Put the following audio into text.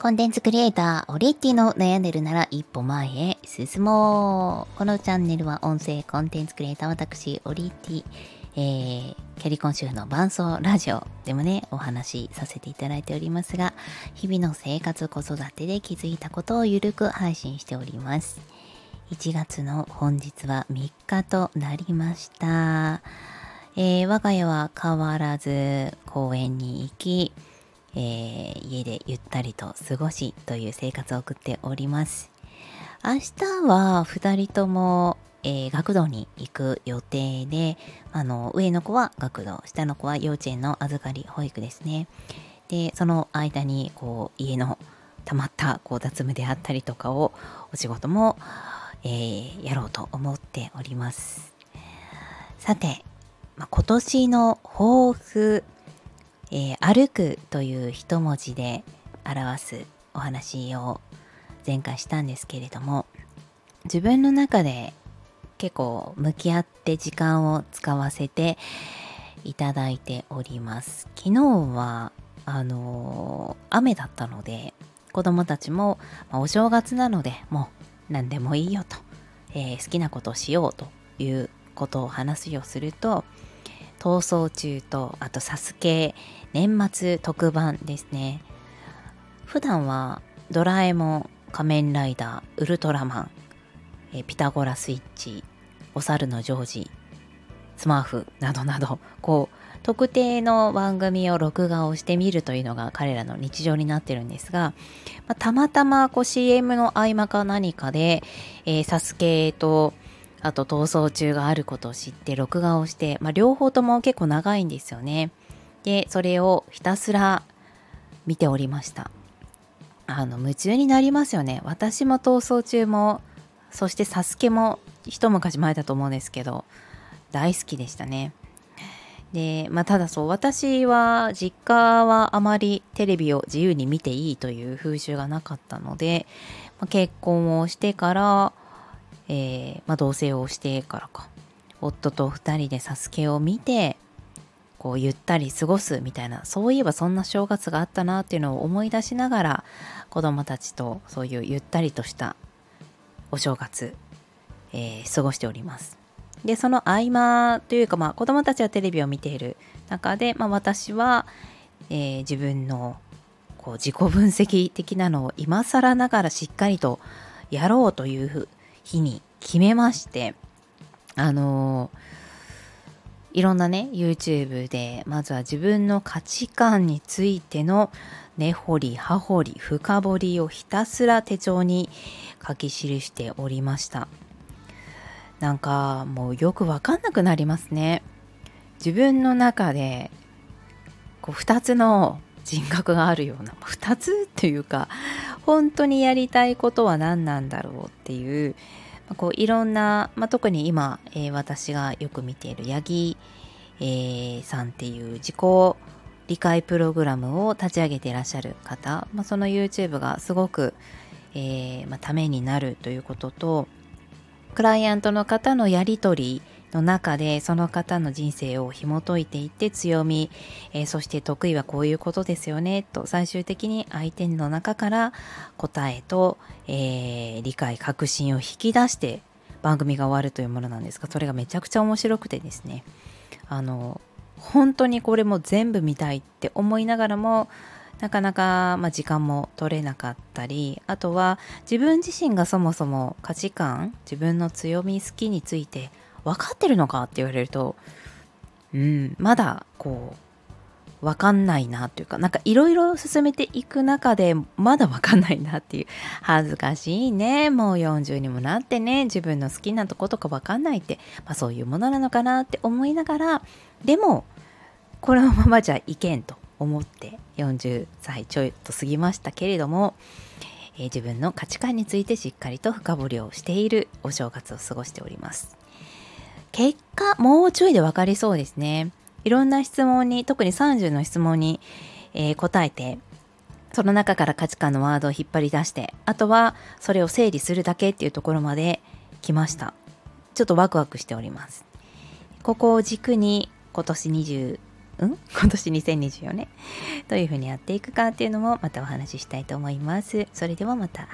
コンテンツクリエイター、オリッティの悩んでるなら一歩前へ進もう。このチャンネルは音声コンテンツクリエイター、私、オリッティ、えー、キャリコン主婦の伴奏ラジオでもね、お話しさせていただいておりますが、日々の生活、子育てで気づいたことをゆるく配信しております。1月の本日は3日となりました。えー、我が家は変わらず公園に行き、えー、家でゆったりと過ごしという生活を送っております。明日は2人とも、えー、学童に行く予定で、あの、上の子は学童、下の子は幼稚園の預かり保育ですね。で、その間に、こう、家の溜まったこう雑務であったりとかを、お仕事も、えー、やろうと思っております。さて、まあ、今年の抱負えー、歩くという一文字で表すお話を前回したんですけれども自分の中で結構向き合って時間を使わせていただいております。昨日はあのー、雨だったので子供たちも、ま、お正月なのでもう何でもいいよと、えー、好きなことをしようということを話すようすると逃走中とあとサスケ年末特番ですね。普段はドラえもん仮面ライダーウルトラマンえピタゴラスイッチお猿のジョージスマーフなどなどこう特定の番組を録画をしてみるというのが彼らの日常になってるんですが、まあ、たまたまこう CM の合間か何かで、えー、サスケとあと逃走中があることを知って録画をして、まあ、両方とも結構長いんですよね。でそれをひたすら見ておりました。あの夢中になりますよね。私も逃走中もそしてサスケも一昔前だと思うんですけど大好きでしたね。でまあただそう私は実家はあまりテレビを自由に見ていいという風習がなかったので、まあ、結婚をしてからえー、まあ、同棲をしてからか夫と2人でサスケを見てこうゆったり過ごすみたいなそういえばそんな正月があったなっていうのを思い出しながら子供たちとそういうゆったりとしたお正月、えー、過ごしております。でその合間というか、まあ、子供たちはテレビを見ている中で、まあ、私は、えー、自分のこう自己分析的なのを今更ながらしっかりとやろうという日に決めましてあのいろんなね YouTube でまずは自分の価値観についての根掘り葉掘り深掘りをひたすら手帳に書き記しておりました。なんかもうよくわかんなくなりますね。自分の中でこう2つの人格があるような2つっていうか本当にやりたいことは何なんだろうっていうこういろんな、まあ、特に今、えー、私がよく見ている八木、えー、さんっていう自己理解プログラムを立ち上げていらっしゃる方、まあ、その YouTube がすごく、えーまあ、ためになるということとクライアントの方のやり取りの中でその方の人生を紐解いていって強み、えー、そして得意はこういうことですよねと最終的に相手の中から答えと、えー、理解確信を引き出して番組が終わるというものなんですがそれがめちゃくちゃ面白くてですね。あの本当にこれも全部見たいって思いながらもなかなか、まあ、時間も取れなかったりあとは自分自身がそもそも価値観自分の強み好きについて分かってるのか？って言われると、うん、まだこう、分かんないなっていうか、なんかいろいろ進めていく中で、まだ分かんないなっていう、恥ずかしいね、もう40にもなってね、自分の好きなとことか分かんないって、まあそういうものなのかなって思いながら、でも、このままじゃいけんと思って40歳ちょいと過ぎましたけれども、えー、自分の価値観についてしっかりと深掘りをしているお正月を過ごしております。結果、もうちょいで分かりそうですね。いろんな質問に、特に30の質問に、えー、答えて、その中から価値観のワードを引っ張り出して、あとはそれを整理するだけっていうところまで来ました。ちょっとワクワクしております。ここを軸に今年24うん？今年2024年どういうふうにやっていくかっていうのもまたお話ししたいと思います。それではまた。